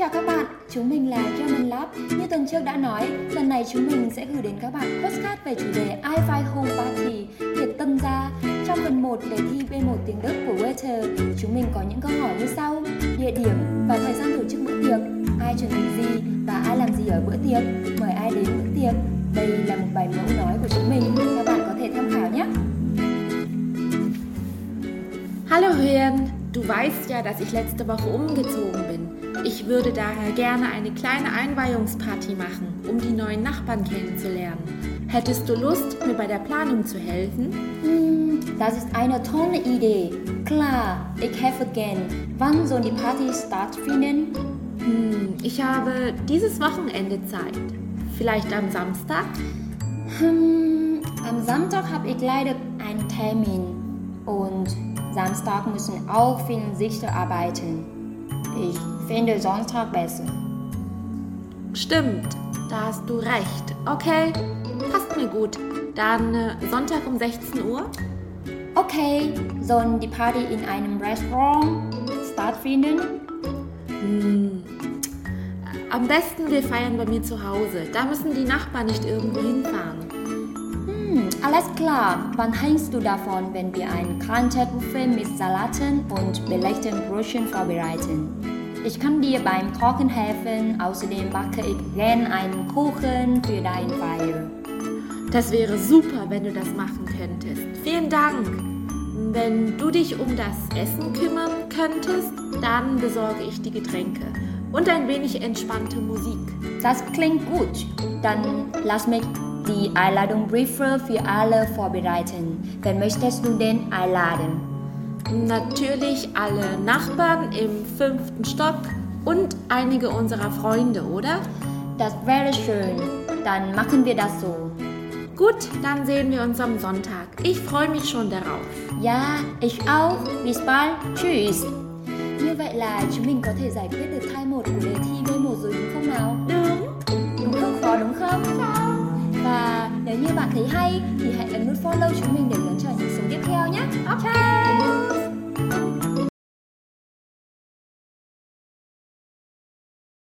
chào các bạn, chúng mình là German Lab. Như tuần trước đã nói, lần này chúng mình sẽ gửi đến các bạn postcard về chủ đề I-Fi Home Party, tiệc tân gia. Trong phần 1 đề thi B1 tiếng Đức của Waiter, chúng mình có những câu hỏi như sau. Địa điểm và thời gian tổ chức bữa tiệc, ai chuẩn bị gì và ai làm gì ở bữa tiệc, mời ai đến bữa tiệc. Đây là một bài mẫu nói của chúng mình, các bạn có thể tham khảo nhé. Hallo Huyền, du weißt ja, dass ich letzte Woche umgezogen bin. Ich würde daher gerne eine kleine Einweihungsparty machen, um die neuen Nachbarn kennenzulernen. Hättest du Lust, mir bei der Planung zu helfen? Hm, das ist eine tolle Idee. Klar, ich helfe gern. Wann soll die Party stattfinden? Hm, ich habe dieses Wochenende Zeit. Vielleicht am Samstag? Hm, am Samstag habe ich leider einen Termin. Und Samstag müssen auch viele Sichter arbeiten. Ich finde Sonntag besser. Stimmt, da hast du recht. Okay, passt mir gut. Dann äh, Sonntag um 16 Uhr? Okay, sollen die Party in einem Restaurant stattfinden? Hm. Am besten wir feiern bei mir zu Hause. Da müssen die Nachbarn nicht irgendwo hinfahren. Hm, alles klar. Wann hängst du davon, wenn wir ein Krantet-Buffet mit Salaten und belegten Brötchen vorbereiten? Ich kann dir beim Kochen helfen. Außerdem backe ich gern einen Kuchen für deine Feier. Das wäre super, wenn du das machen könntest. Vielen Dank. Wenn du dich um das Essen kümmern könntest, dann besorge ich die Getränke und ein wenig entspannte Musik. Das klingt gut. Dann lass mich die Einladungsbriefe für alle vorbereiten. Wen möchtest du denn einladen? Natürlich alle Nachbarn im fünften Stock und einige unserer Freunde, oder? Das wäre schön. Dann machen wir das so. Gut, dann sehen wir uns am Sonntag. Ich freue mich schon darauf. Ja, ich auch. Bis bald. Tschüss. Như vậy là chúng mình có thể giải quyết được thai một của đề thi B1 rồi đúng không nào? hay thì hãy ấn nút follow chúng mình để đón chờ những số tiếp theo nhé. Ok.